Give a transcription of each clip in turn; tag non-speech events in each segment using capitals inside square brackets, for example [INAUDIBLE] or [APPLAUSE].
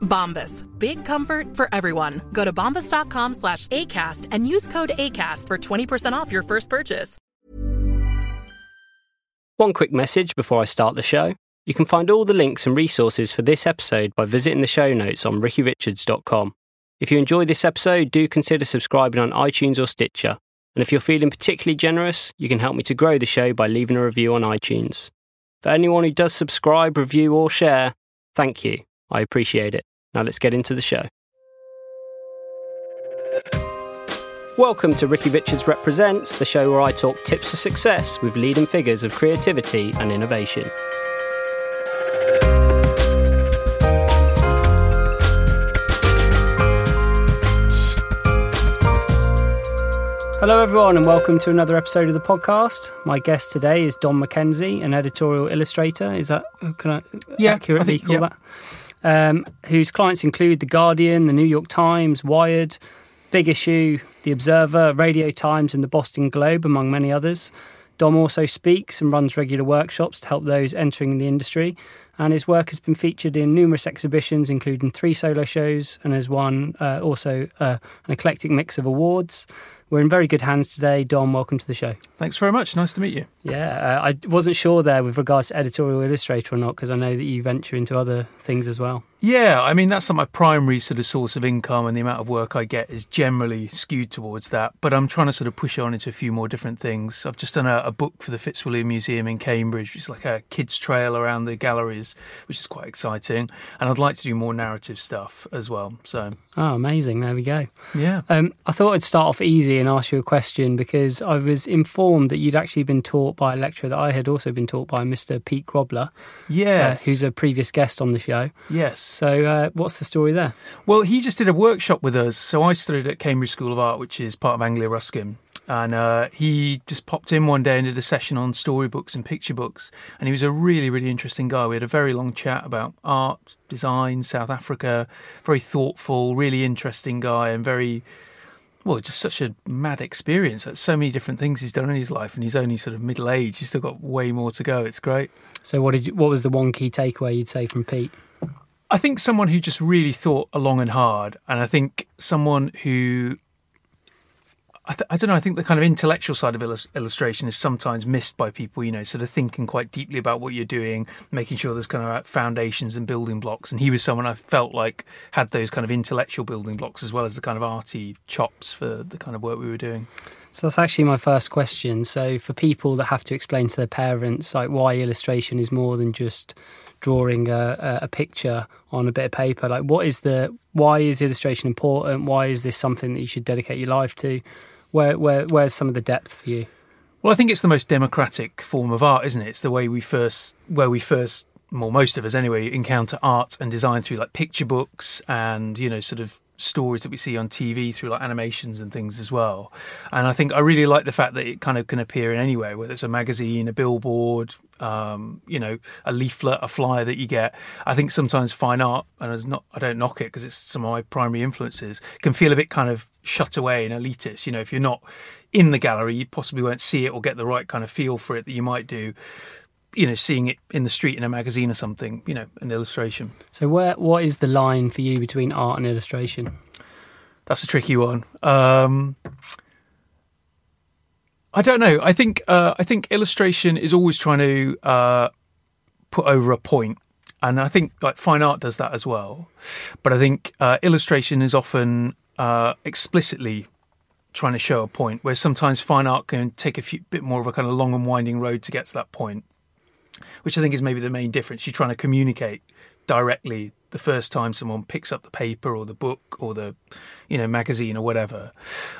Bombas. Big comfort for everyone. Go to bombas.com slash ACAST and use code ACAST for 20% off your first purchase. One quick message before I start the show. You can find all the links and resources for this episode by visiting the show notes on rickyrichards.com. If you enjoy this episode, do consider subscribing on iTunes or Stitcher. And if you're feeling particularly generous, you can help me to grow the show by leaving a review on iTunes. For anyone who does subscribe, review, or share, thank you. I appreciate it. Now let's get into the show. Welcome to Ricky Richards Represents, the show where I talk tips for success with leading figures of creativity and innovation. Hello, everyone, and welcome to another episode of the podcast. My guest today is Dom McKenzie, an editorial illustrator. Is that can I Yeah, accurately I think- call yeah. that? Um, whose clients include The Guardian, The New York Times, Wired, Big Issue, The Observer, Radio Times, and The Boston Globe, among many others. Dom also speaks and runs regular workshops to help those entering the industry, and his work has been featured in numerous exhibitions, including three solo shows, and has won uh, also uh, an eclectic mix of awards. We're in very good hands today. Dom, welcome to the show. Thanks very much. Nice to meet you. Yeah, uh, I wasn't sure there with regards to editorial illustrator or not, because I know that you venture into other things as well. Yeah, I mean that's not my primary sort of source of income, and the amount of work I get is generally skewed towards that. But I'm trying to sort of push on into a few more different things. I've just done a, a book for the Fitzwilliam Museum in Cambridge, which is like a kids' trail around the galleries, which is quite exciting. And I'd like to do more narrative stuff as well. So Oh, amazing. There we go. yeah, Um, I thought I'd start off easy and ask you a question because I was informed that you'd actually been taught by a lecturer that I had also been taught by, Mr. Pete Grobler, uh, yes, who's a previous guest on the show. yes. So, uh, what's the story there? Well, he just did a workshop with us. So I studied at Cambridge School of Art, which is part of Anglia Ruskin. And uh, he just popped in one day and did a session on storybooks and picture books. And he was a really, really interesting guy. We had a very long chat about art, design, South Africa. Very thoughtful, really interesting guy, and very, well, just such a mad experience. So many different things he's done in his life, and he's only sort of middle aged. He's still got way more to go. It's great. So, what did you, what was the one key takeaway you'd say from Pete? I think someone who just really thought long and hard, and I think someone who I, th- I don't know. I think the kind of intellectual side of illus- illustration is sometimes missed by people. You know, sort of thinking quite deeply about what you're doing, making sure there's kind of uh, foundations and building blocks. And he was someone I felt like had those kind of intellectual building blocks as well as the kind of arty chops for the kind of work we were doing. So that's actually my first question. So for people that have to explain to their parents like why illustration is more than just drawing a, a, picture on a bit of paper, like what is the why is illustration important? Why is this something that you should dedicate your life to? Where where where's some of the depth for you? Well, I think it's the most democratic form of art, isn't it? It's the way we first, where we first, well, most of us anyway, encounter art and design through like picture books and, you know, sort of stories that we see on TV through like animations and things as well. And I think I really like the fact that it kind of can appear in anywhere, whether it's a magazine, a billboard, um, you know, a leaflet, a flyer that you get. I think sometimes fine art, and it's not, I don't knock it because it's some of my primary influences, can feel a bit kind of shut away and elitist. You know, if you're not in the gallery, you possibly won't see it or get the right kind of feel for it that you might do. You know, seeing it in the street in a magazine or something, you know, an illustration. So where what is the line for you between art and illustration? That's a tricky one. Um, I don't know. I think uh, I think illustration is always trying to uh, put over a point, and I think like fine art does that as well. But I think uh, illustration is often uh, explicitly trying to show a point. Where sometimes fine art can take a few, bit more of a kind of long and winding road to get to that point, which I think is maybe the main difference. You're trying to communicate directly the first time someone picks up the paper or the book or the you know magazine or whatever.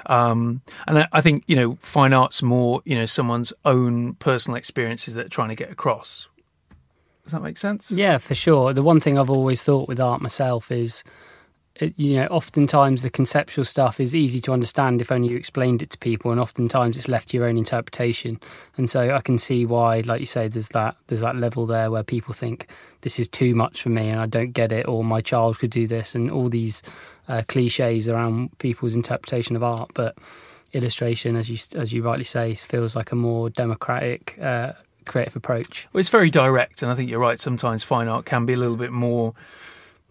Um, and I, I, think you know fine art's more you know someone's own personal experiences that they're trying to get across. Does that make sense? Yeah for sure. The one thing i've always thought with art myself is you know, oftentimes the conceptual stuff is easy to understand if only you explained it to people, and oftentimes it's left to your own interpretation. And so I can see why, like you say, there's that there's that level there where people think this is too much for me and I don't get it, or my child could do this, and all these uh, cliches around people's interpretation of art. But illustration, as you as you rightly say, feels like a more democratic. Uh, creative approach. Well, it's very direct, and I think you're right. Sometimes fine art can be a little bit more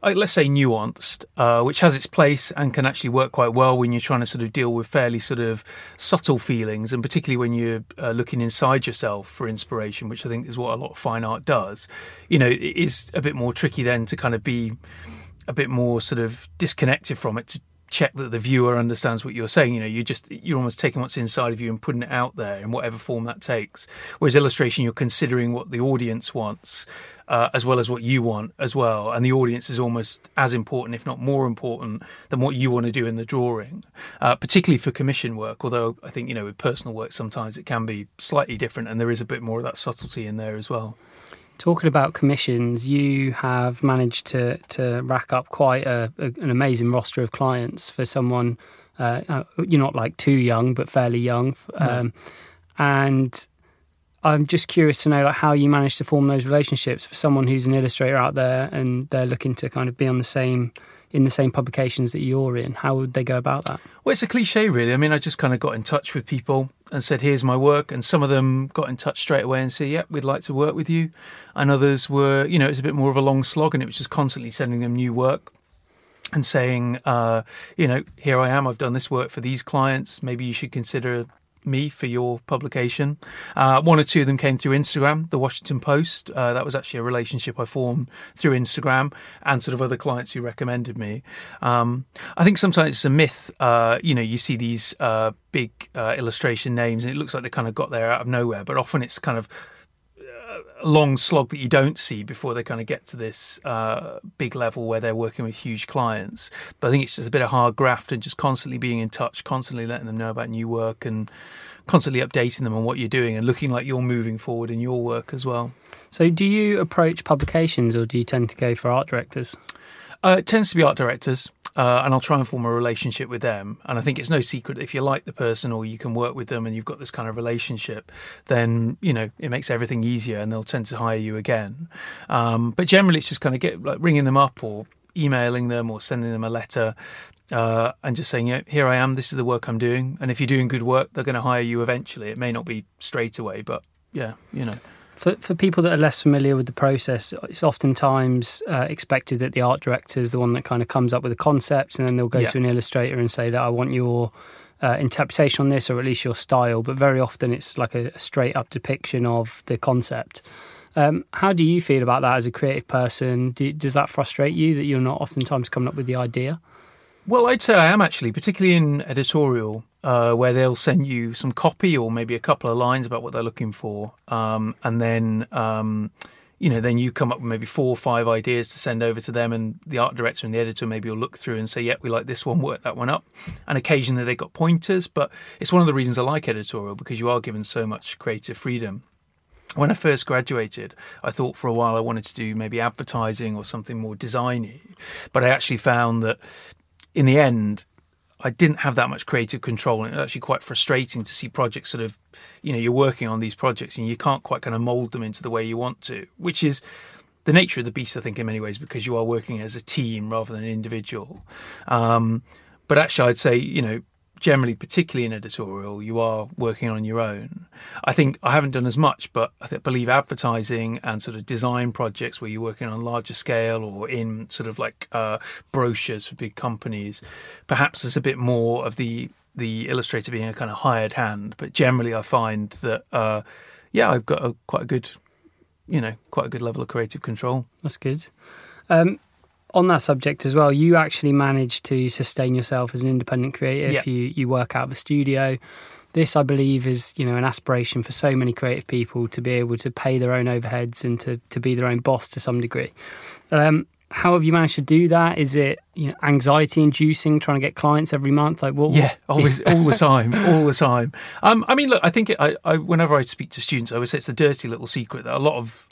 let's say nuanced, uh, which has its place and can actually work quite well when you're trying to sort of deal with fairly sort of subtle feelings, and particularly when you're uh, looking inside yourself for inspiration, which I think is what a lot of fine art does. You know, it is a bit more tricky then to kind of be a bit more sort of disconnected from it to check that the viewer understands what you're saying. You know, you're just you're almost taking what's inside of you and putting it out there in whatever form that takes. Whereas illustration, you're considering what the audience wants uh, as well as what you want as well, and the audience is almost as important, if not more important, than what you want to do in the drawing. Uh, particularly for commission work, although I think you know with personal work sometimes it can be slightly different, and there is a bit more of that subtlety in there as well. Talking about commissions, you have managed to to rack up quite a, a, an amazing roster of clients for someone. Uh, uh you're not like too young, but fairly young, um, no. and I'm just curious to know like how you manage to form those relationships for someone who's an illustrator out there and they're looking to kind of be on the same in the same publications that you're in. How would they go about that? Well, it's a cliche, really. I mean, I just kind of got in touch with people and said, "Here's my work," and some of them got in touch straight away and said, "Yep, yeah, we'd like to work with you," and others were, you know, it was a bit more of a long slog, and it was just constantly sending them new work and saying, uh, you know, here I am. I've done this work for these clients. Maybe you should consider me for your publication. Uh, one or two of them came through Instagram, the Washington Post. Uh, that was actually a relationship I formed through Instagram and sort of other clients who recommended me. Um, I think sometimes it's a myth. Uh, you know, you see these uh, big uh, illustration names and it looks like they kind of got there out of nowhere, but often it's kind of long slog that you don't see before they kind of get to this uh, big level where they're working with huge clients. But I think it's just a bit of hard graft and just constantly being in touch, constantly letting them know about new work and constantly updating them on what you're doing and looking like you're moving forward in your work as well. So, do you approach publications or do you tend to go for art directors? Uh, it tends to be art directors uh, and I'll try and form a relationship with them. And I think it's no secret if you like the person or you can work with them and you've got this kind of relationship, then you know it makes everything easier, and they'll tend to hire you again. Um, but generally, it's just kind of get like ringing them up or emailing them or sending them a letter. Uh, and just saying, yeah, here I am. This is the work I'm doing, and if you're doing good work, they're going to hire you eventually. It may not be straight away, but yeah, you know. For, for people that are less familiar with the process, it's oftentimes uh, expected that the art director is the one that kind of comes up with a concept, and then they'll go yeah. to an illustrator and say that I want your uh, interpretation on this, or at least your style. But very often, it's like a, a straight up depiction of the concept. Um, how do you feel about that as a creative person? Do, does that frustrate you that you're not oftentimes coming up with the idea? Well, I'd say I am actually, particularly in editorial, uh, where they'll send you some copy or maybe a couple of lines about what they're looking for, um, and then um, you know then you come up with maybe four or five ideas to send over to them, and the art director and the editor maybe will look through and say, "Yep, we like this one, work that one up." And occasionally they got pointers, but it's one of the reasons I like editorial because you are given so much creative freedom when I first graduated, I thought for a while I wanted to do maybe advertising or something more designy, but I actually found that in the end, I didn't have that much creative control, and it was actually quite frustrating to see projects sort of, you know, you're working on these projects and you can't quite kind of mold them into the way you want to, which is the nature of the beast, I think, in many ways, because you are working as a team rather than an individual. Um, but actually, I'd say, you know, generally, particularly in editorial, you are working on your own. I think I haven't done as much, but I believe advertising and sort of design projects where you're working on larger scale or in sort of like uh, brochures for big companies, perhaps there's a bit more of the the illustrator being a kind of hired hand. But generally, I find that uh, yeah, I've got a, quite a good, you know, quite a good level of creative control. That's good. Um, on that subject as well, you actually manage to sustain yourself as an independent creative. Yeah. You you work out of a studio. This, I believe, is you know an aspiration for so many creative people to be able to pay their own overheads and to to be their own boss to some degree. Um, how have you managed to do that? Is it you know anxiety inducing trying to get clients every month? Like what? Yeah, always, all the [LAUGHS] time, all the time. Um, I mean, look, I think it, I, I, whenever I speak to students, I always say it's the dirty little secret that a lot of,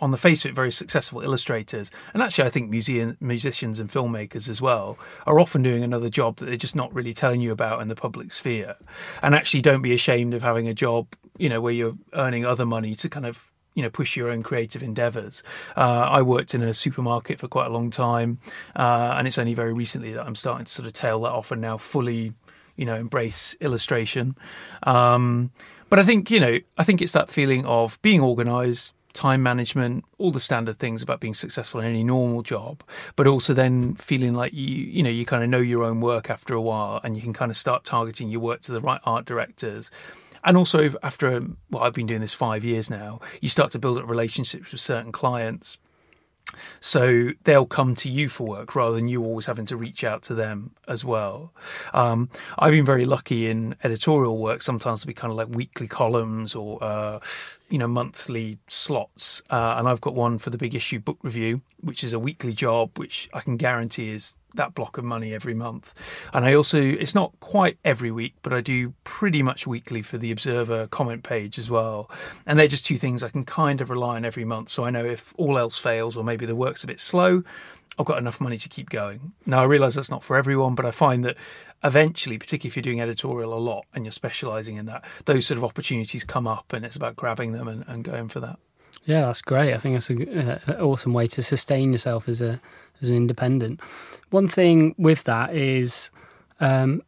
on the face of it, very successful illustrators, and actually, I think museum, musicians and filmmakers as well, are often doing another job that they're just not really telling you about in the public sphere. And actually, don't be ashamed of having a job, you know, where you're earning other money to kind of you know push your own creative endeavors. Uh, i worked in a supermarket for quite a long time uh, and it's only very recently that i'm starting to sort of tail that off and now fully you know embrace illustration. Um, but i think you know i think it's that feeling of being organized time management all the standard things about being successful in any normal job but also then feeling like you you know you kind of know your own work after a while and you can kind of start targeting your work to the right art directors. And also after well i've been doing this five years now you start to build up relationships with certain clients so they'll come to you for work rather than you always having to reach out to them as well. Um, I've been very lucky in editorial work sometimes to be kind of like weekly columns or uh, you know monthly slots, uh, and I've got one for the big issue book review, which is a weekly job, which I can guarantee is that block of money every month. And I also, it's not quite every week, but I do pretty much weekly for the Observer comment page as well. And they're just two things I can kind of rely on every month. So I know if all else fails or maybe the work's a bit slow, I've got enough money to keep going. Now, I realize that's not for everyone, but I find that eventually, particularly if you're doing editorial a lot and you're specializing in that, those sort of opportunities come up and it's about grabbing them and, and going for that. Yeah, that's great. I think that's an awesome way to sustain yourself as a as an independent. One thing with that is, um,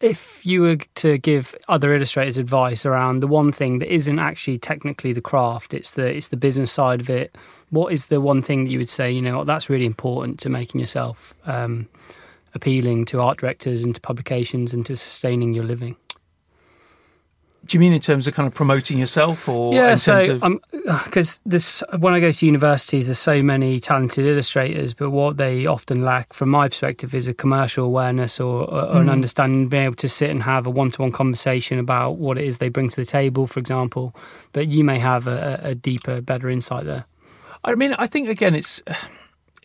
if you were to give other illustrators advice around the one thing that isn't actually technically the craft, it's the it's the business side of it. What is the one thing that you would say? You know, that's really important to making yourself um, appealing to art directors and to publications and to sustaining your living. Do you mean in terms of kind of promoting yourself, or yeah? in so terms of... because this when I go to universities, there's so many talented illustrators, but what they often lack, from my perspective, is a commercial awareness or, or mm. an understanding, being able to sit and have a one-to-one conversation about what it is they bring to the table, for example. But you may have a, a deeper, better insight there. I mean, I think again, it's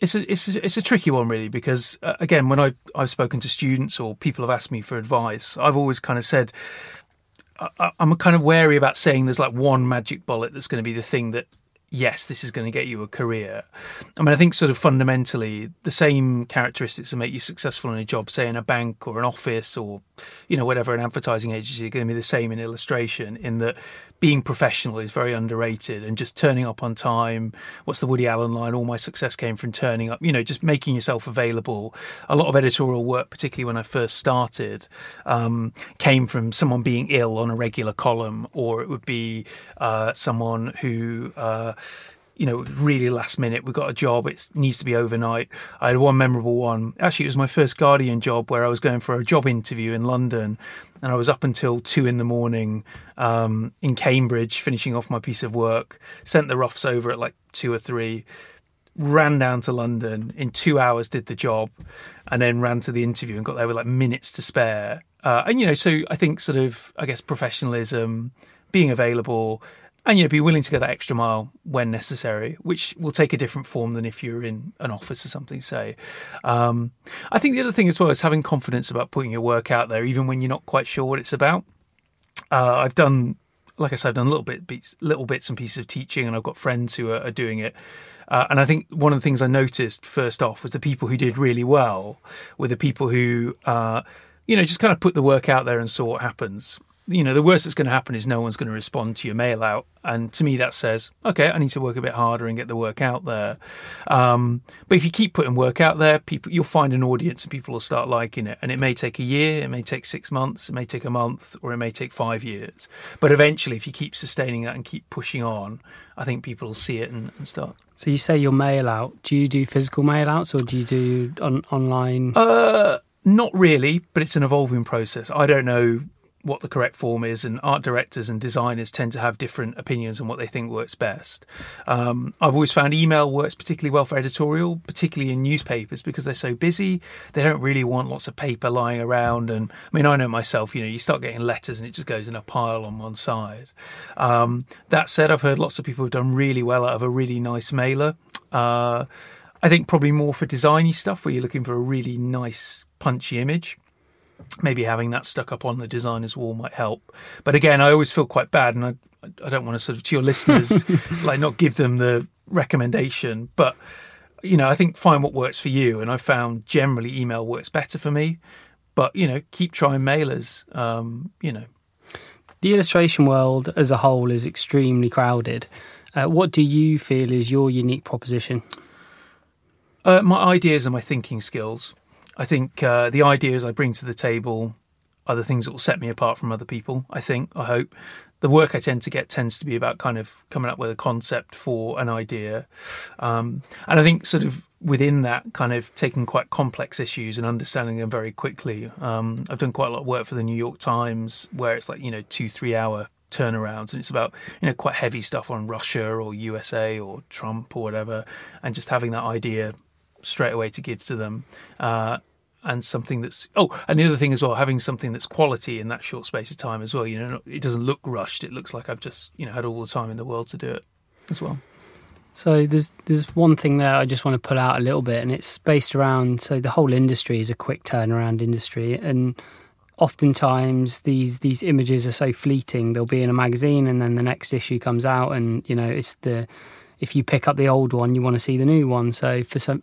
it's a it's a, it's a tricky one really because uh, again, when I I've spoken to students or people have asked me for advice, I've always kind of said I, I'm kind of wary about saying there's like one magic bullet that's going to be the thing that yes, this is going to get you a career. I mean, I think sort of fundamentally the same characteristics that make you successful in a job, say in a bank or an office or, you know, whatever, an advertising agency, are going to be the same in illustration in that being professional is very underrated and just turning up on time. What's the Woody Allen line? All my success came from turning up, you know, just making yourself available. A lot of editorial work, particularly when I first started, um, came from someone being ill on a regular column, or it would be uh, someone who, uh, you know, really last minute. We got a job. It needs to be overnight. I had one memorable one. Actually, it was my first Guardian job where I was going for a job interview in London, and I was up until two in the morning um, in Cambridge, finishing off my piece of work. Sent the roughs over at like two or three. Ran down to London in two hours, did the job, and then ran to the interview and got there with like minutes to spare. Uh, and you know, so I think sort of, I guess, professionalism, being available, and you know be willing to go that extra mile when necessary which will take a different form than if you're in an office or something say. Um, i think the other thing as well is having confidence about putting your work out there even when you're not quite sure what it's about. Uh, i've done like i said i've done little bit bits, little bits and pieces of teaching and i've got friends who are, are doing it. Uh, and I think one of the things I noticed first off was the people who did really well were the people who, uh, you know, just kind of put the work out there and saw what happens you know, the worst that's going to happen is no one's going to respond to your mail out. And to me, that says, okay, I need to work a bit harder and get the work out there. Um, but if you keep putting work out there, people, you'll find an audience and people will start liking it. And it may take a year, it may take six months, it may take a month, or it may take five years. But eventually, if you keep sustaining that and keep pushing on, I think people will see it and, and start. So you say your mail out. Do you do physical mail outs or do you do on, online? Uh, not really, but it's an evolving process. I don't know what the correct form is, and art directors and designers tend to have different opinions on what they think works best. Um, I've always found email works particularly well for editorial, particularly in newspapers because they're so busy. They don't really want lots of paper lying around. And I mean, I know myself, you know, you start getting letters and it just goes in a pile on one side. Um, that said, I've heard lots of people have done really well out of a really nice mailer. Uh, I think probably more for designy stuff where you're looking for a really nice, punchy image maybe having that stuck up on the designer's wall might help. But again, I always feel quite bad, and I, I don't want to sort of to your listeners [LAUGHS] like not give them the recommendation, but you know, I think find what works for you, and I found generally email works better for me. But you know, keep trying mailers. Um, you know, the illustration world as a whole is extremely crowded. Uh, what do you feel is your unique proposition? Uh, my ideas and my thinking skills. I think uh, the ideas I bring to the table are the things that will set me apart from other people. I think, I hope. The work I tend to get tends to be about kind of coming up with a concept for an idea. Um, and I think, sort of within that, kind of taking quite complex issues and understanding them very quickly. Um, I've done quite a lot of work for the New York Times where it's like, you know, two, three hour turnarounds and it's about you know quite heavy stuff on Russia or USA or Trump or whatever and just having that idea straight away to give to them. Uh, and something that's oh, and the other thing as well, having something that's quality in that short space of time as well. You know, it doesn't look rushed. It looks like I've just you know had all the time in the world to do it as well. So there's there's one thing there I just want to pull out a little bit, and it's based around so the whole industry is a quick turnaround industry, and oftentimes these these images are so fleeting. They'll be in a magazine, and then the next issue comes out, and you know it's the if you pick up the old one, you want to see the new one. So for some,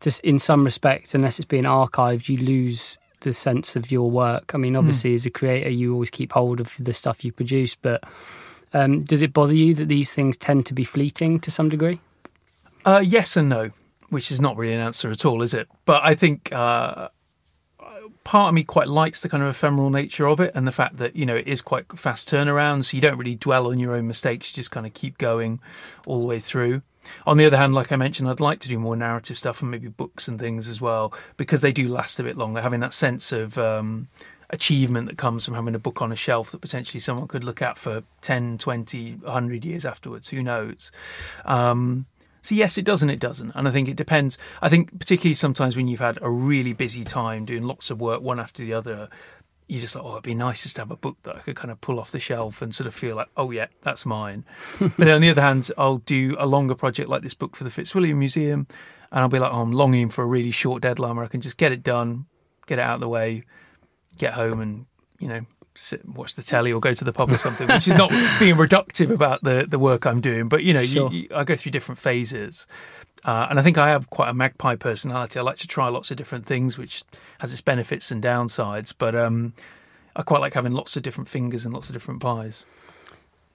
just in some respect, unless it's being archived, you lose the sense of your work. I mean, obviously, mm. as a creator, you always keep hold of the stuff you produce, but um, does it bother you that these things tend to be fleeting to some degree? Uh, yes and no, which is not really an answer at all, is it? But I think uh, part of me quite likes the kind of ephemeral nature of it and the fact that you know it is quite fast turnaround so you don't really dwell on your own mistakes you just kind of keep going all the way through on the other hand like i mentioned i'd like to do more narrative stuff and maybe books and things as well because they do last a bit longer. Having that sense of um, achievement that comes from having a book on a shelf that potentially someone could look at for 10 20 100 years afterwards. Who knows? Um, so yes, it does and it doesn't, and I think it depends. I think particularly sometimes when you've had a really busy time doing lots of work one after the other, you just like, oh, it'd be nice just to have a book that I could kind of pull off the shelf and sort of feel like, oh yeah, that's mine. [LAUGHS] but on the other hand, I'll do a longer project like this book for the Fitzwilliam Museum, and I'll be like, oh, I'm longing for a really short deadline where I can just get it done, get it out of the way, get home, and you know sit and watch the telly or go to the pub or something, which is not [LAUGHS] being reductive about the, the work I'm doing. But, you know, sure. you, you, I go through different phases. Uh, and I think I have quite a magpie personality. I like to try lots of different things, which has its benefits and downsides. But um, I quite like having lots of different fingers and lots of different pies.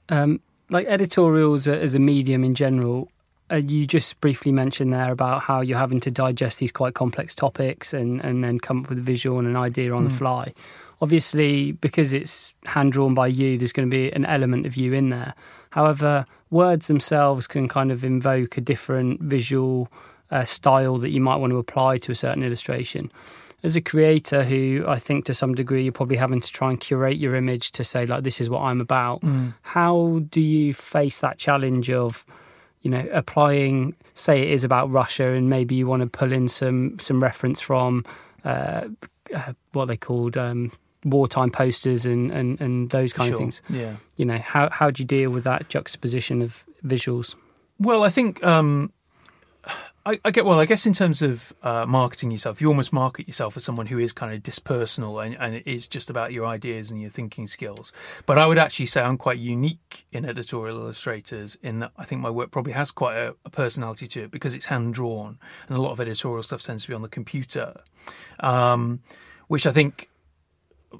Um, like editorials as a medium in general, uh, you just briefly mentioned there about how you're having to digest these quite complex topics and, and then come up with a visual and an idea on mm. the hmm. fly obviously because it's hand drawn by you there's going to be an element of you in there. However words themselves can kind of invoke a different visual uh, style that you might want to apply to a certain illustration. As a creator who i think to some degree you're probably having to try and curate your image to say like this is what i'm about. Mm. how do you face that challenge of you know applying say it is about russia and maybe you want to pull in some some reference from uh, uh, what they called um, wartime posters and, and, and those kind sure. of things. Yeah. You know, how how do you deal with that juxtaposition of visuals? Well, I think um, I, I, get well. I guess in terms of uh, marketing yourself, you almost market yourself as someone who is kind of dispersonal and, and it is just about your ideas and your thinking skills. But I would actually say I'm quite unique in editorial illustrators in that I think my work probably has quite a, a personality to it because it's hand drawn and a lot of editorial stuff tends to be on the computer, um, which I think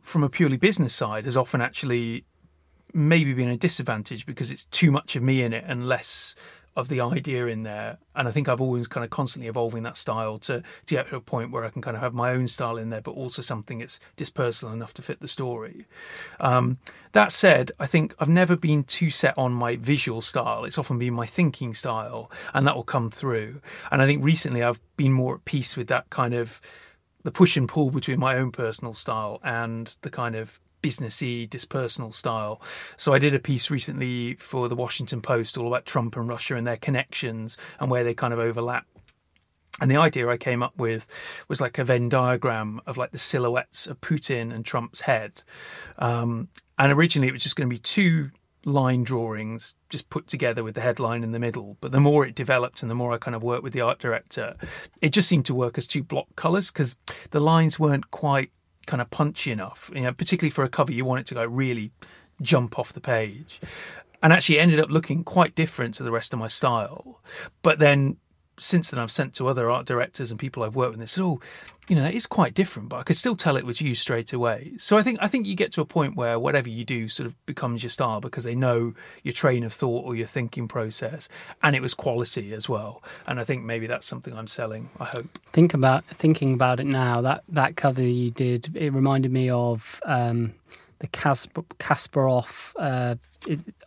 from a purely business side has often actually maybe been a disadvantage because it's too much of me in it and less of the idea in there. And I think I've always kind of constantly evolving that style to, to get to a point where I can kind of have my own style in there, but also something that's dispersonal enough to fit the story. Um, that said, I think I've never been too set on my visual style. It's often been my thinking style, and that will come through. And I think recently I've been more at peace with that kind of the push and pull between my own personal style and the kind of businessy, dispersonal style. So I did a piece recently for the Washington Post all about Trump and Russia and their connections and where they kind of overlap. And the idea I came up with was like a Venn diagram of like the silhouettes of Putin and Trump's head. Um, and originally it was just going to be two line drawings just put together with the headline in the middle. But the more it developed and the more I kind of worked with the art director, it just seemed to work as two block colours because the lines weren't quite kind of punchy enough. You know, particularly for a cover, you want it to go really jump off the page. And actually ended up looking quite different to the rest of my style. But then since then I've sent to other art directors and people I've worked with said, Oh, you know, is quite different, but I could still tell it was you straight away. So I think I think you get to a point where whatever you do sort of becomes your style because they know your train of thought or your thinking process. And it was quality as well. And I think maybe that's something I'm selling, I hope. Think about thinking about it now, that that cover you did, it reminded me of um, the Kasparov uh,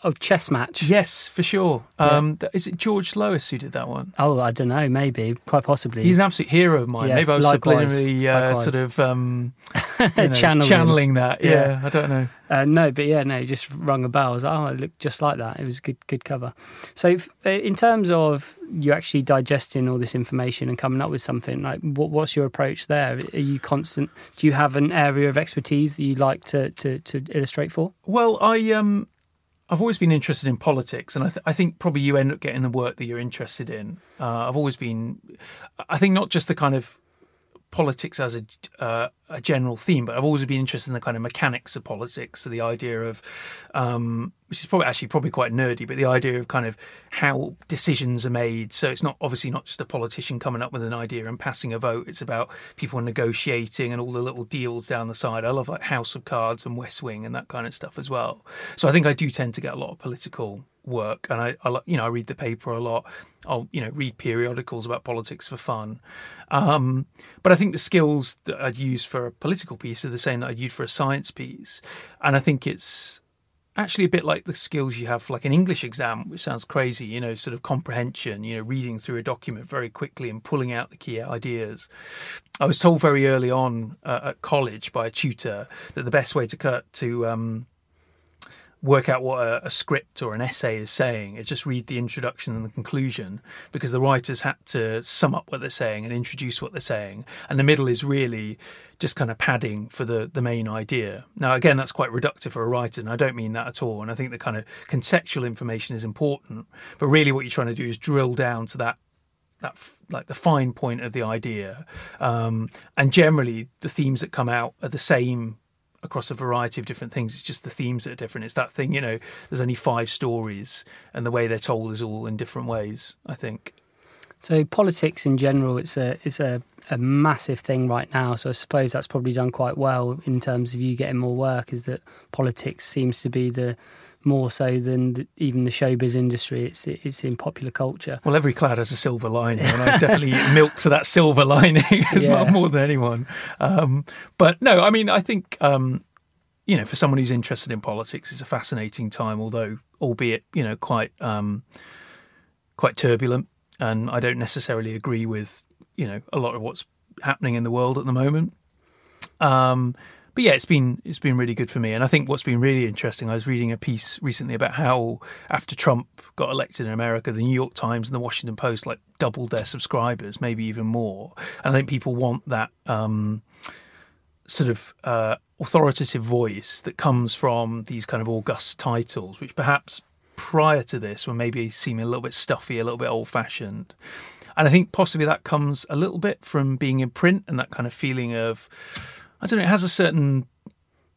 oh, chess match. Yes, for sure. Yeah. Um, is it George Lois who did that one? Oh, I don't know. Maybe, quite possibly. He's an absolute hero of mine. Yes, maybe I was likewise, subliminally uh, sort of um, [LAUGHS] you know, channeling. channeling. that. Yeah, yeah, I don't know. Uh, no, but yeah, no, just rung a bell. I was like, oh, it looked just like that. It was a good, good cover. So, uh, in terms of you actually digesting all this information and coming up with something, like what, what's your approach there? Are you constant? Do you have an area of expertise that you like to, to, to illustrate for? Well, I um, I've always been interested in politics, and I, th- I, think probably you end up getting the work that you're interested in. Uh, I've always been, I think, not just the kind of politics as a, uh, a general theme, but I've always been interested in the kind of mechanics of politics. So the idea of, um, which is probably actually probably quite nerdy, but the idea of kind of how decisions are made. So it's not obviously not just a politician coming up with an idea and passing a vote. It's about people negotiating and all the little deals down the side. I love like House of Cards and West Wing and that kind of stuff as well. So I think I do tend to get a lot of political work and I, I you know I read the paper a lot I'll you know read periodicals about politics for fun um, but I think the skills that I'd use for a political piece are the same that I'd use for a science piece. And I think it's actually a bit like the skills you have for like an English exam which sounds crazy you know sort of comprehension you know reading through a document very quickly and pulling out the key ideas. I was told very early on uh, at college by a tutor that the best way to cut to um, work out what a, a, script or an essay is saying. It's just read the introduction and the conclusion because the writers had to sum up what they're saying and introduce what they're saying. And the middle is really just kind of padding for the, the main idea. Now, again, that's quite reductive for a writer, and I don't mean that at all. And I think the kind of contextual information is important, but really what you're trying to do is drill down to that that like the fine point of the idea um, and generally the themes that come out are the same across a variety of different things. It's just the themes that are different. It's that thing, you know, there's only five stories and the way they're told is all in different ways, I think. So politics in general, it's a it's a, a massive thing right now. So I suppose that's probably done quite well in terms of you getting more work. Is that politics seems to be the more so than the, even the showbiz industry. It's it's in popular culture. Well, every cloud has a silver lining, and I definitely milk to that silver lining [LAUGHS] as yeah. well, more than anyone. Um, but no, I mean, I think um, you know, for someone who's interested in politics, it's a fascinating time, although albeit you know quite um, quite turbulent, and I don't necessarily agree with you know a lot of what's happening in the world at the moment. Um, but yeah, it's been it's been really good for me. And I think what's been really interesting, I was reading a piece recently about how after Trump got elected in America, the New York Times and the Washington Post like doubled their subscribers, maybe even more. And I think people want that um, sort of uh, authoritative voice that comes from these kind of august titles, which perhaps prior to this were maybe seeming a little bit stuffy, a little bit old fashioned. And I think possibly that comes a little bit from being in print and that kind of feeling of I don't know. It has a certain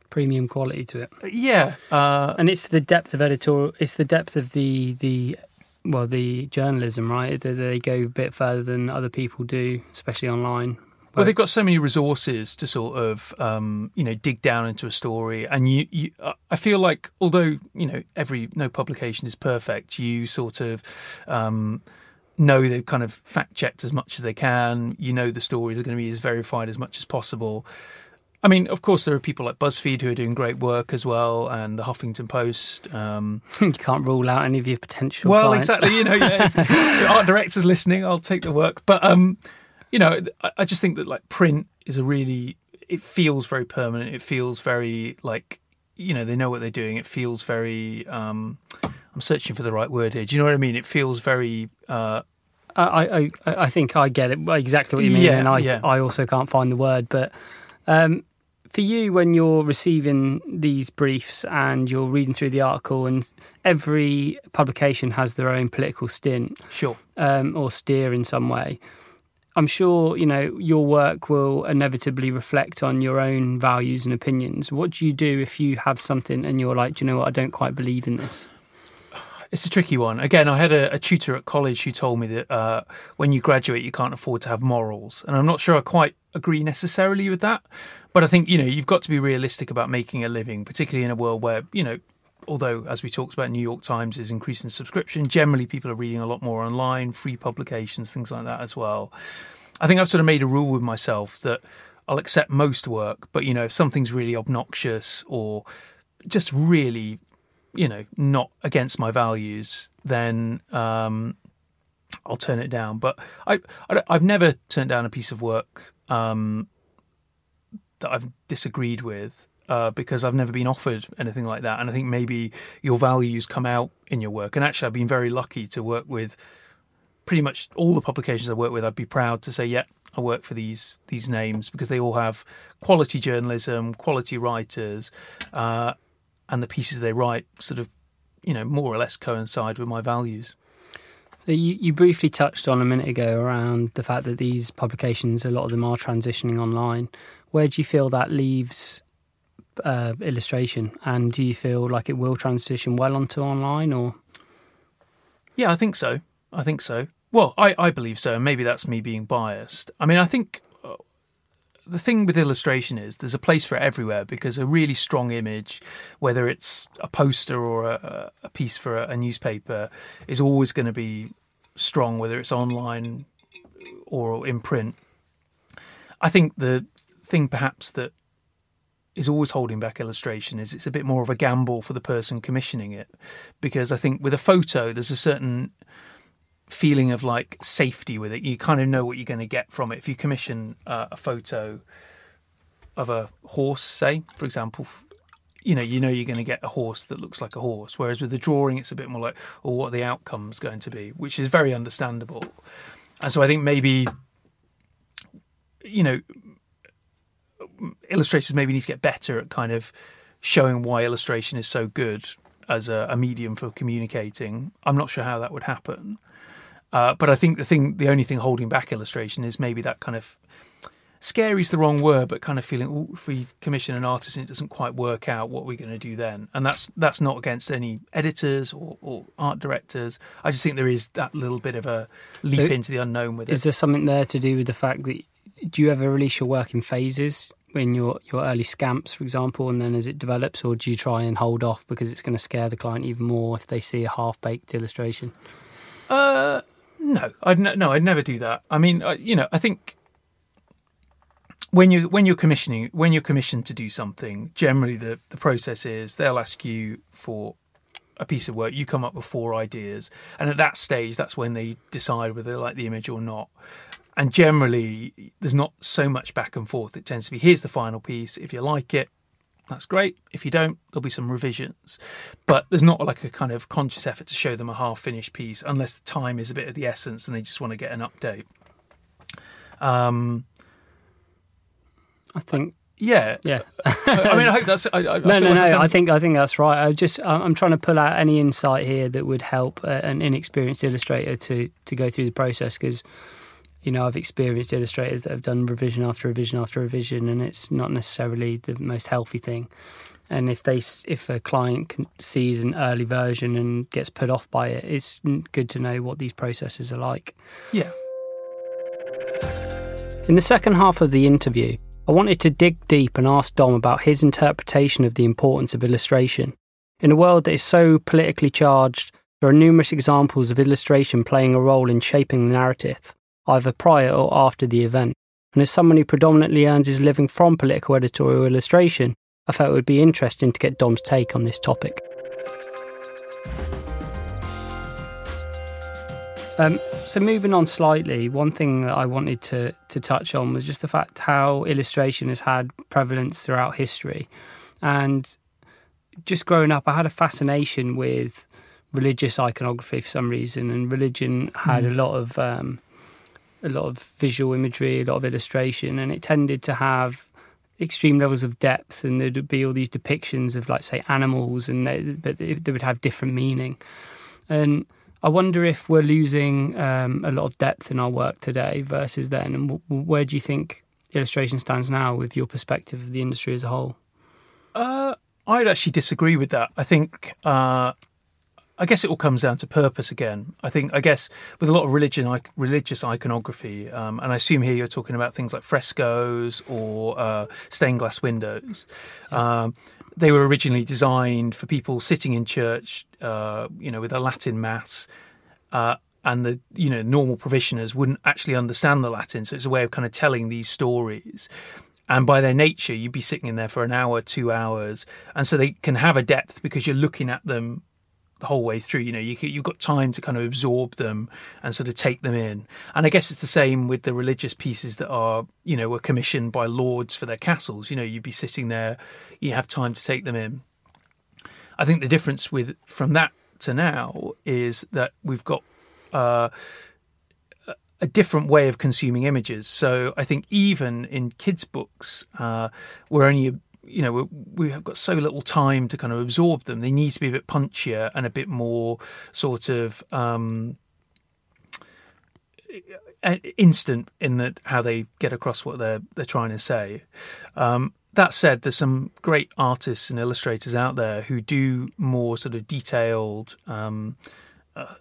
premium quality to it. Yeah, uh, and it's the depth of editorial. It's the depth of the the well the journalism, right? They, they go a bit further than other people do, especially online. Well, they've got so many resources to sort of, um, you know, dig down into a story, and you, you, I feel like, although you know, every no publication is perfect, you sort of, um, know they've kind of fact checked as much as they can. You know the stories are going to be as verified as much as possible. I mean, of course, there are people like BuzzFeed who are doing great work as well, and the Huffington Post. Um, [LAUGHS] you can't rule out any of your potential. Well, clients. exactly. You know, yeah, art [LAUGHS] directors listening, I'll take the work. But um, you know, I, I just think that like print is a really. It feels very permanent. It feels very like you know they know what they're doing. It feels very. Um, I'm searching for the right word here. Do you know what I mean? It feels very. Uh, I, I I think I get it exactly what you mean, Yeah, and I yeah. I also can't find the word. But um, for you, when you're receiving these briefs and you're reading through the article, and every publication has their own political stint sure. um, or steer in some way. I'm sure you know your work will inevitably reflect on your own values and opinions. What do you do if you have something and you're like, do you know what? I don't quite believe in this. It's a tricky one. Again, I had a, a tutor at college who told me that uh, when you graduate, you can't afford to have morals, and I'm not sure I quite agree necessarily with that. But I think you know you've got to be realistic about making a living, particularly in a world where you know. Although, as we talked about, New York Times is increasing subscription. Generally, people are reading a lot more online, free publications, things like that as well. I think I've sort of made a rule with myself that I'll accept most work, but you know, if something's really obnoxious or just really you know not against my values then um i'll turn it down but i, I i've never turned down a piece of work um that i've disagreed with uh, because I've never been offered anything like that, and I think maybe your values come out in your work. And actually, I've been very lucky to work with pretty much all the publications I work with. I'd be proud to say, yeah, I work for these these names because they all have quality journalism, quality writers, uh, and the pieces they write sort of, you know, more or less coincide with my values. So you, you briefly touched on a minute ago around the fact that these publications, a lot of them are transitioning online. Where do you feel that leaves uh, illustration, and do you feel like it will transition well onto online, or Yeah, I think so. I think so. Well, I, I believe so, and maybe that's me being biased. I mean, I think the thing with illustration is there's a place for it everywhere because a really strong image, whether it's a poster or a, a piece for a, a newspaper, is always going to be strong, whether it's online or in print. I think the thing perhaps that is always holding back illustration is it's a bit more of a gamble for the person commissioning it because I think with a photo there's a certain feeling of like safety with it. You kind of know what you're going to get from it. If you commission uh, a photo of a horse, say, for example, you know, you know you're going to get a horse that looks like a horse. Whereas with the drawing, it's a bit more like, or what the outcome's going to be, which is very understandable. And so I think maybe, you know, illustrators maybe need to get better at kind of showing why illustration is so good as a, a medium for communicating. I'm not sure how that would happen. Uh, but I think the thing, the only thing holding back illustration is maybe that kind of scary is the wrong word, but kind of feeling "Ooh, if we commission an artist and it doesn't quite work out, what are we going to do then? And that's that's not against any editors or, or art directors. I just think there is that little bit of a leap So into the unknown with is it. there something there to do with the fact that do you ever release your work in phases? In your, your early scamps, for example, and then as it develops, or do you try and hold off because it's going to scare the client even more if they see a half baked illustration? Uh, no, I'd no, I'd never do that. I mean, I, you know, I think when you when you're commissioning when you're commissioned to do something, generally the the process is they'll ask you for a piece of work. You come up with four ideas, and at that stage, that's when they decide whether they like the image or not. And generally, there's not so much back and forth. It tends to be here's the final piece. If you like it, that's great. If you don't, there'll be some revisions. But there's not like a kind of conscious effort to show them a half finished piece unless the time is a bit of the essence and they just want to get an update. Um, I think, yeah. yeah. I, I mean, I hope that's. I, I, no, no, like no. I think I think that's right. I just I'm I'm trying to pull out any insight here that would help uh, an inexperienced illustrator to to go through the process because you know I've experienced illustrators that have done revision after revision after revision, and it's not necessarily the most healthy thing. And if they if a client sees an early version and gets put off by it, it's good to know what these processes are like. Yeah. In the second half of the interview, I wanted to dig deep and ask Dom about his interpretation of the importance of illustration. In a world that is so politically charged, there are numerous examples of illustration playing a role in shaping the narrative, either prior or after the event. And as someone who predominantly earns his living from political editorial illustration, I felt it would be interesting to get Dom's take on this topic. Um, so moving on slightly, one thing that I wanted to to touch on was just the fact how illustration has had prevalence throughout history, and just growing up, I had a fascination with religious iconography for some reason, and religion had a lot of um, a lot of visual imagery, a lot of illustration, and it tended to have extreme levels of depth. And there'd be all these depictions of, like, say, animals, and they, but they, would have different meaning. And I wonder if we're losing um, a lot of depth in our work today versus then. And w- where do you think illustration stands now with your perspective of the industry as a whole? Uh, I'd actually disagree with that. I think, uh, I guess it all comes down to purpose again. I think, I guess, with a lot of religion, like religious iconography, um, and I assume here you're talking about things like frescoes or uh, stained glass windows. Um, they were originally designed for people sitting in church, uh, you know, with a Latin mass. Uh, and the you know normal provisioners wouldn't actually understand the Latin, so it's a way of kind of telling these stories. And by their nature, you'd be sitting in there for an hour, two hours, and so they can have a depth because you're looking at them the whole way through. You know, you, you've got time to kind of absorb them and sort of take them in. And I guess it's the same with the religious pieces that are, you know, were commissioned by lords for their castles. You know, you'd be sitting there, you have time to take them in. I think the difference with from that to now is that we've got uh, a different way of consuming images. So I think even in kids' books, uh, we're only you know we have got so little time to kind of absorb them. They need to be a bit punchier and a bit more sort of um, instant in that how they get across what they're they're trying to say. Um, that said, there's some great artists and illustrators out there who do more sort of detailed. Um, uh,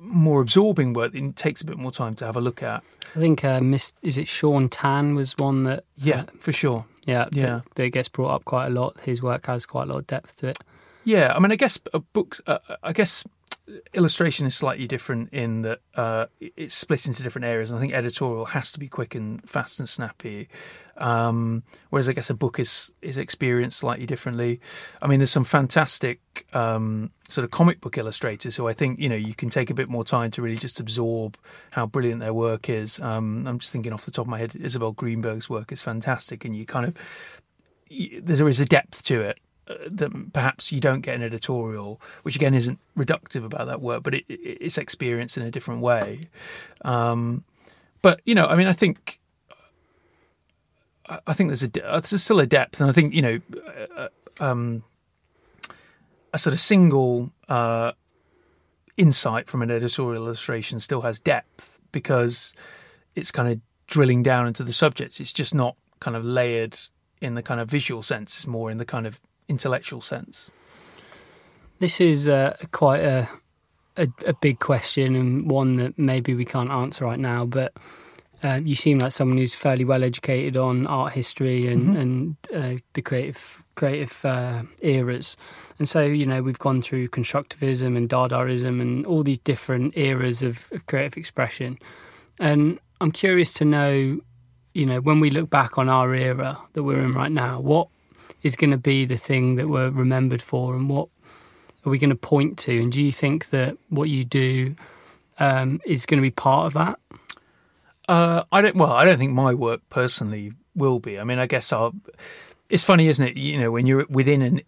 more absorbing work that takes a bit more time to have a look at. I think uh, Miss is it Shaun Tan was one that yeah uh, for sure yeah yeah that, that, gets brought up quite a lot. His work has quite a lot of depth to it. Yeah, I mean, I guess books. Uh, I guess illustration is slightly different in that uh, it's split into different areas. I think editorial has to be quick and fast and snappy, um, whereas I guess a book is is experienced slightly differently. I mean, there's some fantastic um, sort of comic book illustrators who I think you know you can take a bit more time to really just absorb how brilliant their work is. Um, I'm just thinking off the top of my head, Isabel Greenberg's work is fantastic, and you kind of there is a depth to it that perhaps you don't get an editorial, which again isn't reductive about that work, but it, it's experienced in a different way. Um, but you know, I mean, I think I think there's a there's still a depth, and I think you know, uh, um, a sort of single uh, insight from an editorial illustration still has depth because it's kind of drilling down into the subjects. It's just not kind of layered in the kind of visual sense; it's more in the kind of intellectual sense? This is uh, quite a, a, a big question and one that maybe we can't answer right now. But uh, you seem like someone who's fairly well educated on art history and mm-hmm. and uh, the creative creative uh, eras. And so you know we've gone through constructivism and Dadaism and all these different eras of, of creative expression. And I'm curious to know, you know, when we look back on our era that we're in right now, what is going to be the thing that we're remembered for, and what are we going to point to? And do you think that what you do um, is going to be part of that? Uh, I don't. Well, I don't think my work personally will be. I mean, I guess I'll. It's funny, isn't it? You know, when you're within an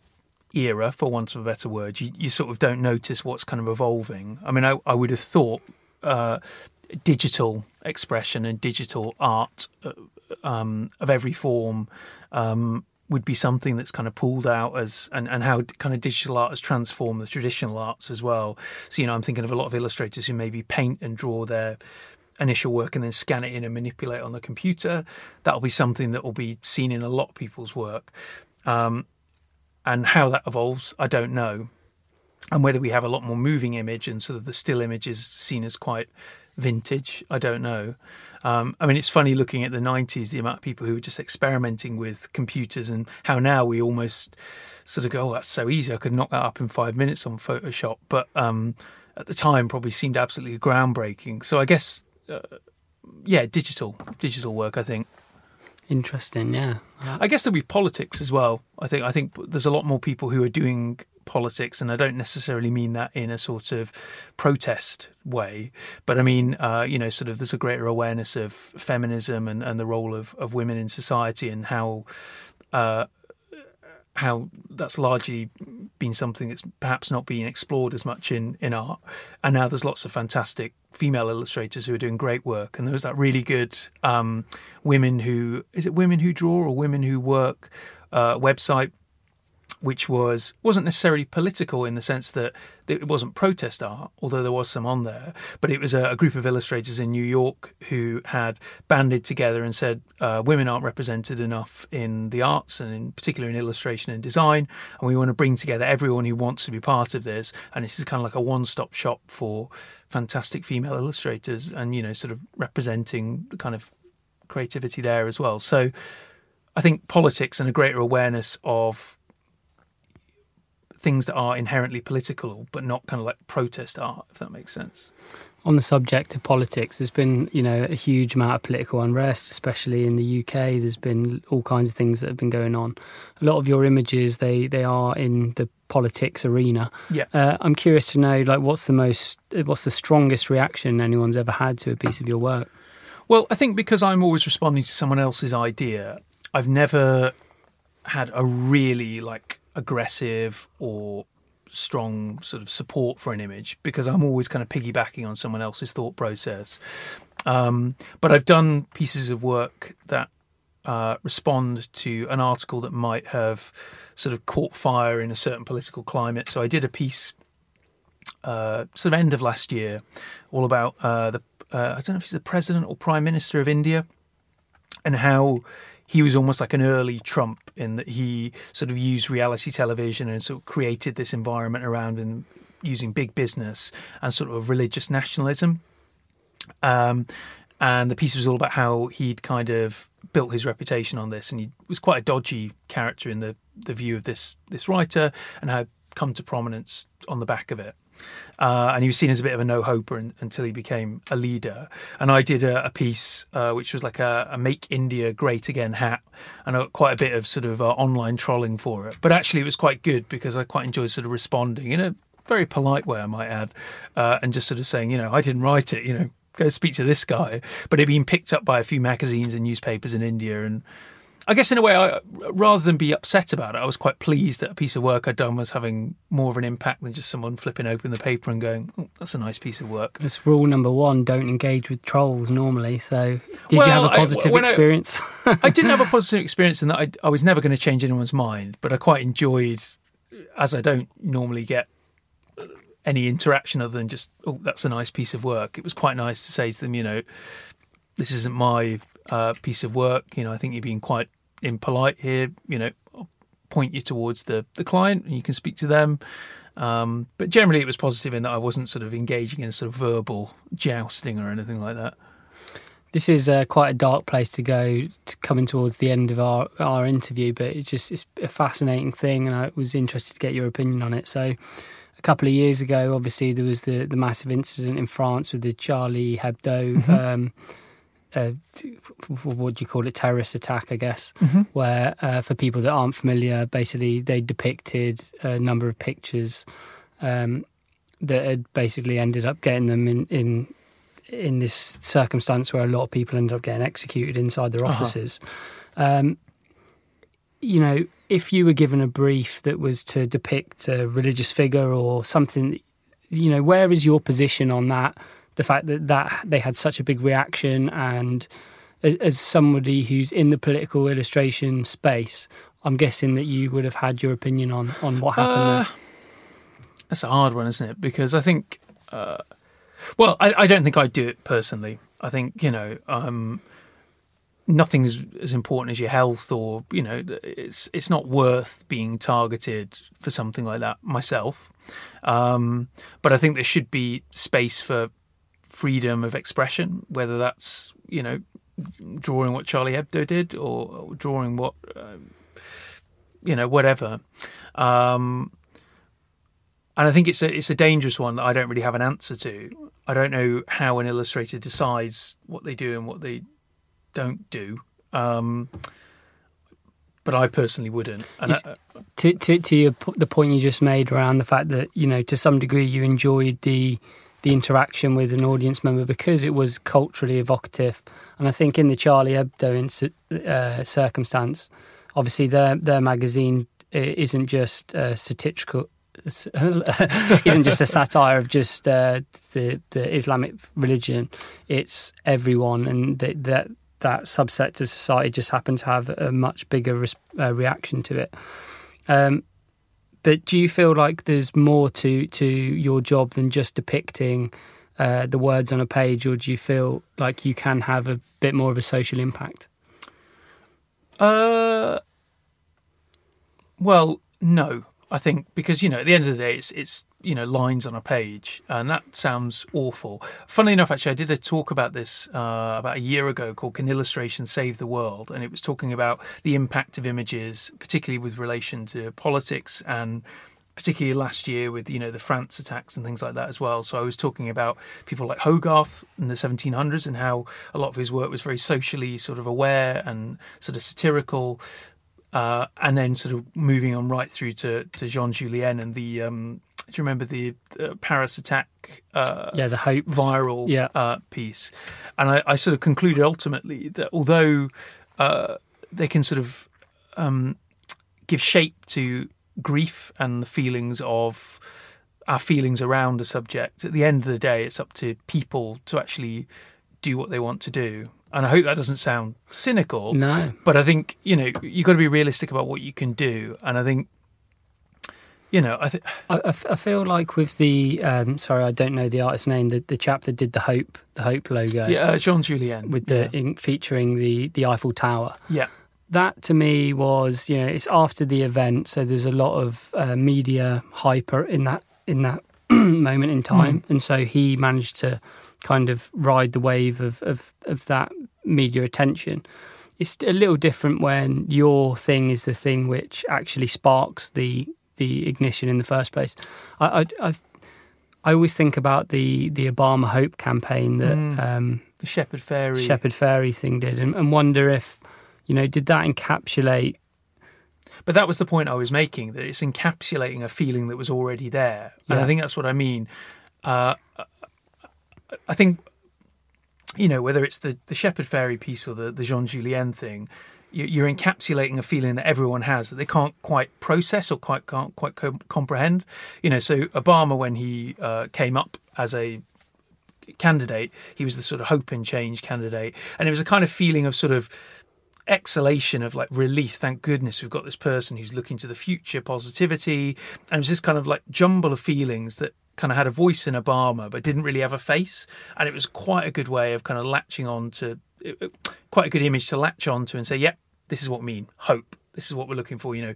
era, for want of a better word, you, you sort of don't notice what's kind of evolving. I mean, I, I would have thought uh, digital expression and digital art uh, um, of every form um, would be something that's kind of pulled out as and, and how kind of digital art has transformed the traditional arts as well. So, you know, I'm thinking of a lot of illustrators who maybe paint and draw their initial work and then scan it in and manipulate on the computer. That'll be something that will be seen in a lot of people's work. Um, and how that evolves, I don't know. And whether we have a lot more moving image and sort of the still image is seen as quite vintage, I don't know. Um, I mean, it's funny looking at the 90s, the amount of people who were just experimenting with computers and how now we almost sort of go, oh, that's so easy. I could knock that up in five minutes on Photoshop. But um, at the time, probably seemed absolutely groundbreaking. So I guess, uh, yeah, digital, digital work, I think. Interesting, yeah. I guess there'll be politics as well. I think I think there's a lot more people who are doing politics, and I don't necessarily mean that in a sort of protest way, but I mean, uh, you know, sort of there's a greater awareness of feminism and, and the role of, of women in society and how. Uh, how that's largely been something that's perhaps not being explored as much in, in art. And now there's lots of fantastic female illustrators who are doing great work. And there was that really good um, women who is it women who draw or women who work uh, website which was wasn't necessarily political in the sense that it wasn't protest art, although there was some on there. But it was a, a group of illustrators in New York who had banded together and said uh, women aren't represented enough in the arts and in particular in illustration and design, and we want to bring together everyone who wants to be part of this. And this is kind of like a one-stop shop for fantastic female illustrators, and you know, sort of representing the kind of creativity there as well. So. I think politics and a greater awareness of things that are inherently political, but not kind of like protest art, if that makes sense. On the subject of politics, there's been you know a huge amount of political unrest, especially in the UK. There's been all kinds of things that have been going on. A lot of your images they they are in the politics arena. Yeah, uh, I'm curious to know like what's the most what's the strongest reaction anyone's ever had to a piece of your work. Well, I think because I'm always responding to someone else's idea, I've never had a really like aggressive or strong sort of support for an image because I'm always kind of piggybacking on someone else's thought process. Um, but I've done pieces of work that uh, respond to an article that might have sort of caught fire in a certain political climate. So I did a piece uh, sort of end of last year, all about uh, the uh, I don't know if he's the president or prime minister of India, and how he was almost like an early Trump in that he sort of used reality television and sort of created this environment around and using big business and sort of religious nationalism. Um, and the piece was all about how he'd kind of built his reputation on this, and he was quite a dodgy character in the the view of this this writer, and had come to prominence on the back of it. Uh, and he was seen as a bit of a no-hoper in, until he became a leader. And I did a, a piece uh, which was like a, a, "Make India Great Again" hat, and quite a bit of sort of uh, online trolling for it. But actually, it was quite good because I quite enjoyed sort of responding in a very polite way, I might add, uh, and just sort of saying, you know, I didn't write it, you know, go speak to this guy. But it had been picked up by a few magazines and newspapers in India, and I guess in a way, I, rather than be upset about it, I was quite pleased that a piece of work I'd done was having more of an impact than just someone flipping open the paper and going, oh, "That's a nice piece of work." It's rule number one: don't engage with trolls normally. So, did well, you have a positive I, experience? I, [LAUGHS] I, didn't have a [LAUGHS] positive experience in that I, I was never going to change anyone's mind, but I quite enjoyed, as I don't normally get any interaction other than just, "Oh, that's a nice piece of work." It was quite nice to say to them, you know, this isn't my uh, piece of work. You know, I think you've been quite impolite here. You know, I'll point you towards the the client, and you can speak to them. Um, but generally, it was positive in that I wasn't sort of engaging in a sort of verbal jousting or anything like that. This is uh, quite a dark place to go to coming towards the end of our, our interview, but it's just it's a fascinating thing, and I was interested to get your opinion on it. So, a couple of years ago, obviously there was the the massive incident in France with the Charlie Hebdo. Mm-hmm. Um, uh, what do you call it terrorist attack i guess mm-hmm. where uh, for people that aren't familiar basically they depicted a number of pictures um, that had basically ended up getting them in, in in this circumstance where a lot of people ended up getting executed inside their uh-huh. offices uh-huh. um, you know if you were given a brief that was to depict a religious figure or something you know where is your position on that the fact that that they had such a big reaction and as somebody who's in the political illustration space, I'm guessing that you would have had your opinion on on what happened uh, there. That's a hard one, isn't it? Because I think, uh, well, I, I, don't think I'd do it personally. I think you know, um, nothing's as important as your health, or you know, it's it's not worth being targeted for something like that myself. Um, but I think there should be space for freedom of expression, whether that's you know drawing what Charlie Hebdo did or drawing what uh, you know whatever. Um, and I think it's a it's a dangerous one that I don't really have an answer to. I don't know how an illustrator decides what they do and what they don't do. Um, but I personally wouldn't. And I, to to to your, the point you just made around the fact that you know to some degree you enjoyed the the interaction with an audience member because it was culturally evocative. And I think in the Charlie Hebdo uh, circumstance, obviously their their magazine it isn't just satirical. [LAUGHS] isn't just a satire of just uh, the the Islamic religion. It's everyone, and that that that subset of society just happen to have a much bigger uh, reaction to it. Um, but do you feel like there's more to to your job than just depicting uh, the words on a page, or do you feel like you can have a bit more of a social impact? Uh, well, no. I think because you know at the end of the day it's it's you know lines on a page and that sounds awful. Funnily enough, actually, I did a talk about this uh, about a year ago called "Can Illustration Save the World?" and it was talking about the impact of images, particularly with relation to politics and particularly last year with you know the France attacks and things like that as well. So I was talking about people like Hogarth in the 1700s and how a lot of his work was very socially sort of aware and sort of satirical uh, and then sort of moving on right through to, to Jean Jullien and the. Um, do you remember the uh, Paris attack? Uh, yeah, the hope viral yeah. Uh, piece, and I, I, sort of concluded ultimately that although uh, they can sort of um, give shape to grief and the feelings of our feelings around a subject, at the end of the day, it's up to people to actually do what they want to do and I hope that doesn't sound cynical. No, but I think you know you've got to be realistic about what you can do, and I think you know I think I, I feel like with the um, sorry I don't know the artist's name the, the chap that did the hope the hope logo yeah uh, Jean Jullien with the yeah. in, featuring the the Eiffel Tower yeah that to me was you know it's after the event so there's a lot of uh, media hyper in that in that [CLEARS THROAT] moment in time mm. and so he managed to kind of ride the wave of, of, of that media attention. It's a little different when your thing is the thing which actually sparks the the ignition in the first place. I I, I, I always think about the the Obama Hope campaign that mm, um, the Shepard Fairey Shepard Fairey thing did, and, and wonder if you know did that encapsulate but that was the point I was making that it's encapsulating a feeling that was already there. And yeah. I think that's what I mean. Uh, I think you know whether it's the the Shepard Fairey piece or the the Jean Jullien thing, you're encapsulating a feeling that everyone has that they can't quite process or quite can't quite comprehend. You know, so Obama when he uh, came up as a candidate, he was the sort of hope and change candidate, and it was a kind of feeling of sort of exhalation of like relief. Thank goodness we've got this person who's looking to the future, positivity, and it was this kind of like jumble of feelings that kind of had a voice in Obama, but didn't really have a face. And it was quite a good way of kind of latching on to, quite a good image to latch on to and say, yep, this is what I mean. Hope. This is what we're looking for. You know,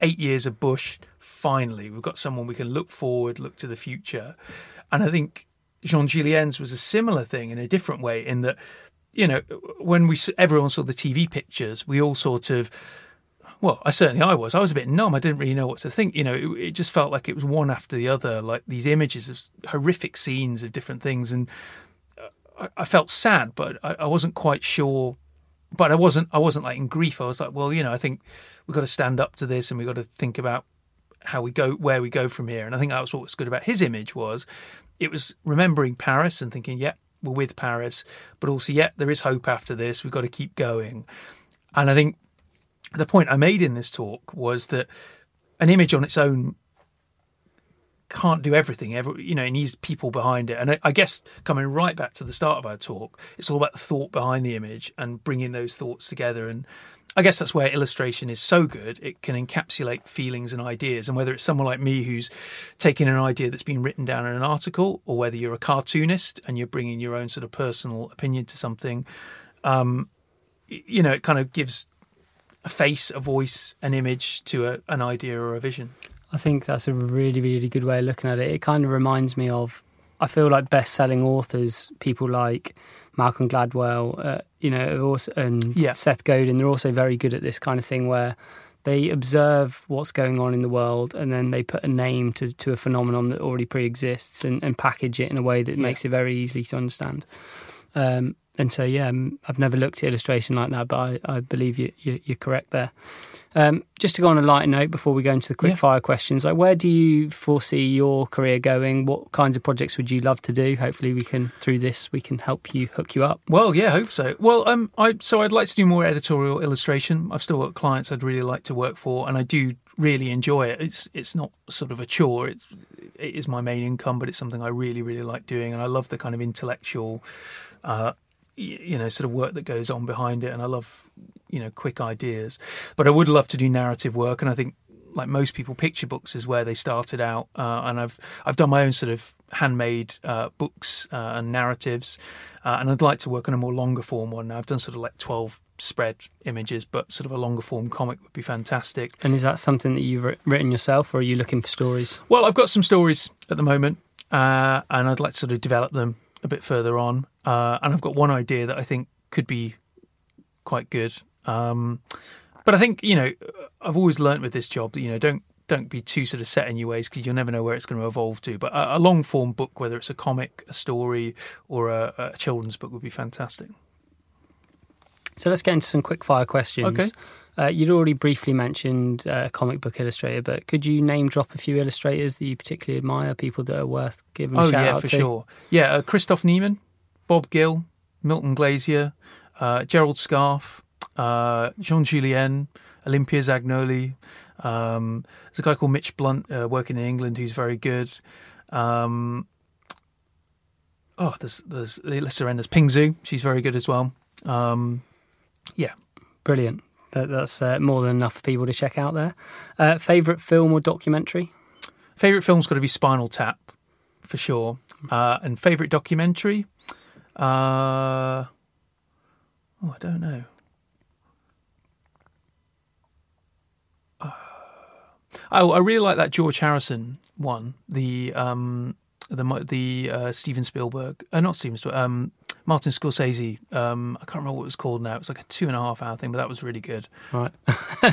eight years of Bush, finally, we've got someone we can look forward, look to the future. And I think Jean Jullien's was a similar thing in a different way, in that, you know, when we everyone saw the TV pictures, we all sort of well, I certainly I was. I was a bit numb. I didn't really know what to think. You know, it, it, just felt like it was one after the other, like these images of horrific scenes of different things, and uh, I, I felt sad, but I, I, wasn't quite sure. But I wasn't. I wasn't like in grief. I was like, well, you know, I think we've got to stand up to this, and we've got to think about how we go, where we go from here. And I think that was what was good about his image was, it was remembering Paris and thinking, yeah, we're with Paris, but also, yeah, there is hope after this. We've got to keep going. And I think the point I made in this talk was that an image on its own can't do everything. Every, you know, it needs people behind it. And I, I, guess coming right back to the start of our talk, it's all about the thought behind the image and bringing those thoughts together. And I guess that's where illustration is so good. It can encapsulate feelings and ideas. And whether it's someone like me who's taking an idea that's been written down in an article, or whether you're a cartoonist and you're bringing your own sort of personal opinion to something, um, you know, it kind of gives a face, a voice, an image to a, an idea or a vision. I think that's a really, really good way of looking at it. It kind of reminds me of, I feel like best-selling authors, people like Malcolm Gladwell, uh, you know, also, and yeah. Seth Godin. They're also very good at this kind of thing where they observe what's going on in the world and then they put a name to, to a phenomenon that already pre-exists and, and package it in a way that yeah. makes it very easy to understand. Um, and so yeah, I've never looked at illustration like that, but I, I believe you, you, are correct there. Um, just to go on a lighter note before we go into the quick yeah. fire questions, like where do you foresee your career going? What kinds of projects would you love to do? Hopefully, we can through this we can help you hook you up. Well, yeah, I hope so. Well, um, I so I'd like to do more editorial illustration. I've still got clients I'd really like to work for, and I do really enjoy it. It's it's not sort of a chore. It's it is my main income, but it's something I really really like doing, and I love the kind of intellectual, uh, you know, sort of work that goes on behind it, and I love you know quick ideas. But I would love to do narrative work, and I think like most people, picture books is where they started out, uh, and I've I've done my own sort of handmade uh, books uh, and narratives, uh, and I'd like to work on a more longer form one. I've done sort of like twelve spread images, but sort of a longer form comic would be fantastic. And is that something that you've written yourself, or are you looking for stories? Well, I've got some stories at the moment, uh, and I'd like to sort of develop them a bit further on. Uh, and I've got one idea that I think could be quite good. Um, but I think you know, I've always learnt with this job that you know don't don't be too sort of set in your ways because you'll never know where it's going to evolve to. But a, a long form book, whether it's a comic, a story, or a, a children's book, would be fantastic. So let's get into some quick fire questions. Okay. Uh, you'd already briefly mentioned uh, a comic book illustrator, but could you name drop a few illustrators that you particularly admire, people that are worth giving a Oh shout yeah, out for to? sure. Yeah, uh, Christoph Niemann, Bob Gill, Milton Glaser, uh, Gerald Scarfe, uh, Jean Jullien, Olympia Zagnoli. Um, there's a guy called Mitch Blunt uh, working in England who's very good. Um, oh, there's there's surrender. There's Ping Zhu, she's very good as well. Um, yeah, Brilliant. That, that's uh, more than enough for people to check out there. Uh, favorite film or documentary? favorite film's got to be Spinal Tap for sure. Uh, and favorite documentary, uh, oh, I don't know. Uh, oh, I really like that George Harrison one. The um, the the uh, Steven Spielberg, uh, not Steven Spielberg, um, Martin Scorsese. Um, I can't remember what it was called now. It was like a two and a half hour thing, but that was really good. Right.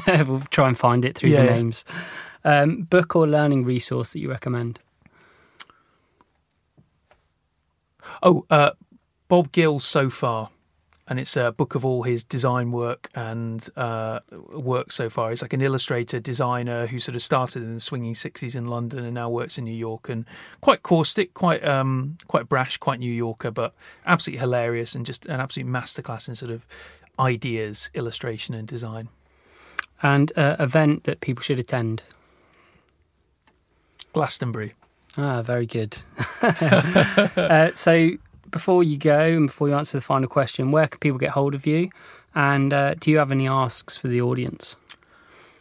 [LAUGHS] we'll try and find it through Yeah, the yeah. names. Um, book or learning resource that you recommend? Oh, uh, Bob Gill so far, and it's a book of all his design work and uh, work so far. He's like an illustrator, designer who sort of started in the swinging sixties in London and now works in New York. And quite caustic, quite um, quite brash, quite New Yorker, but absolutely hilarious and just an absolute masterclass in sort of ideas, illustration, and design. And uh, event that people should attend? Glastonbury. Ah, very good. [LAUGHS] uh, so, before you go and before you answer the final question, where can people get hold of you? And uh, do you have any asks for the audience?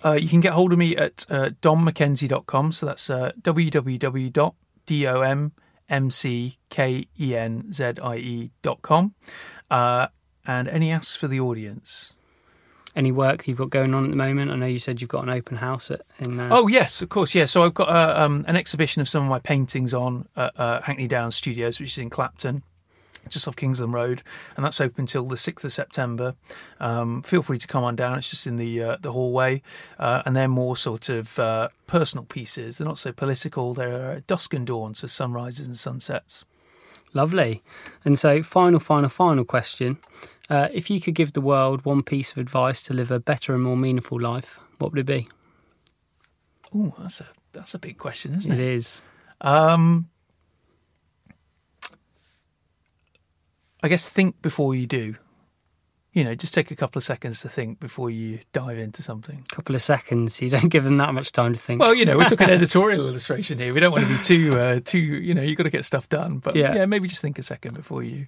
Uh, you can get hold of me at uh, dommckenzie.com. So that's uh, www.dommckenzie.com. Uh, and any asks for the audience? Any work you've got going on at the moment? I know you said you've got an open house at, in. Uh, Oh, yes, of course. Yeah. So I've got uh, um, an exhibition of some of my paintings on at uh, Hackney Downs Studios, which is in Clapton. Just off Kingsland Road, and that's open till the sixth of September. Um, feel free to come on down; it's just in the uh, the hallway, uh, and they're more sort of uh, personal pieces. They're not so political. They're uh, dusk and dawn, so sunrises and sunsets. Lovely. And so, final, final, final question. Uh, if you could give the world one piece of advice to live a better and more meaningful life, what would it be? Oh, that's a that's a big question, isn't It it? is. Um, I guess think before you do. You know, just take a couple of seconds to think before you dive into something. A couple of seconds. You don't give them that much time to think. Well, you know, we're talking [LAUGHS] editorial illustration here. We don't want to be too, uh, too. You know, you've got to get stuff done. But Yeah. yeah. maybe just think a second before you.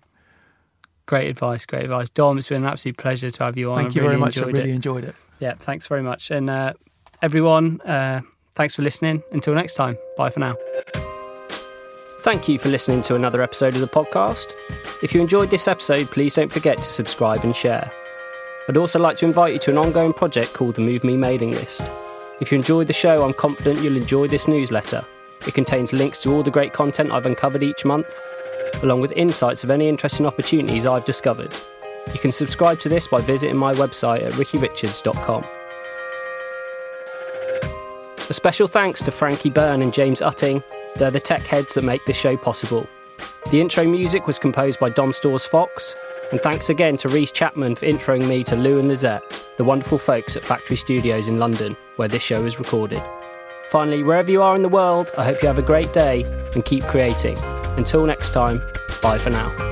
great advice. Great advice. Dom, it's been an absolute pleasure to have you on. Thank you really very much. I really it. enjoyed it. Yeah, thanks very much. And uh, everyone, uh, thanks for listening. Until next time, bye for now. Thank you for listening to another episode of the podcast. If you enjoyed this episode, please don't forget to subscribe and share. I'd also like to invite you to an ongoing project called the Move Me mailing list. If you enjoyed the show, I'm confident you'll enjoy this newsletter. It contains links to all the great content I've uncovered each month, along with insights of any interesting opportunities I've discovered. You can subscribe to this by visiting my website at rickyrichards.com. A special thanks to Frankie Byrne and James Utting. They're the tech heads that make this show possible. The intro music was composed by Dom Stores Fox, and thanks again to Reese Chapman for introing me to Lou and Lizette, the wonderful folks at Factory Studios in London, where this show is recorded. Finally, wherever you are in the world, I hope you have a great day and keep creating. Until next time, bye for now.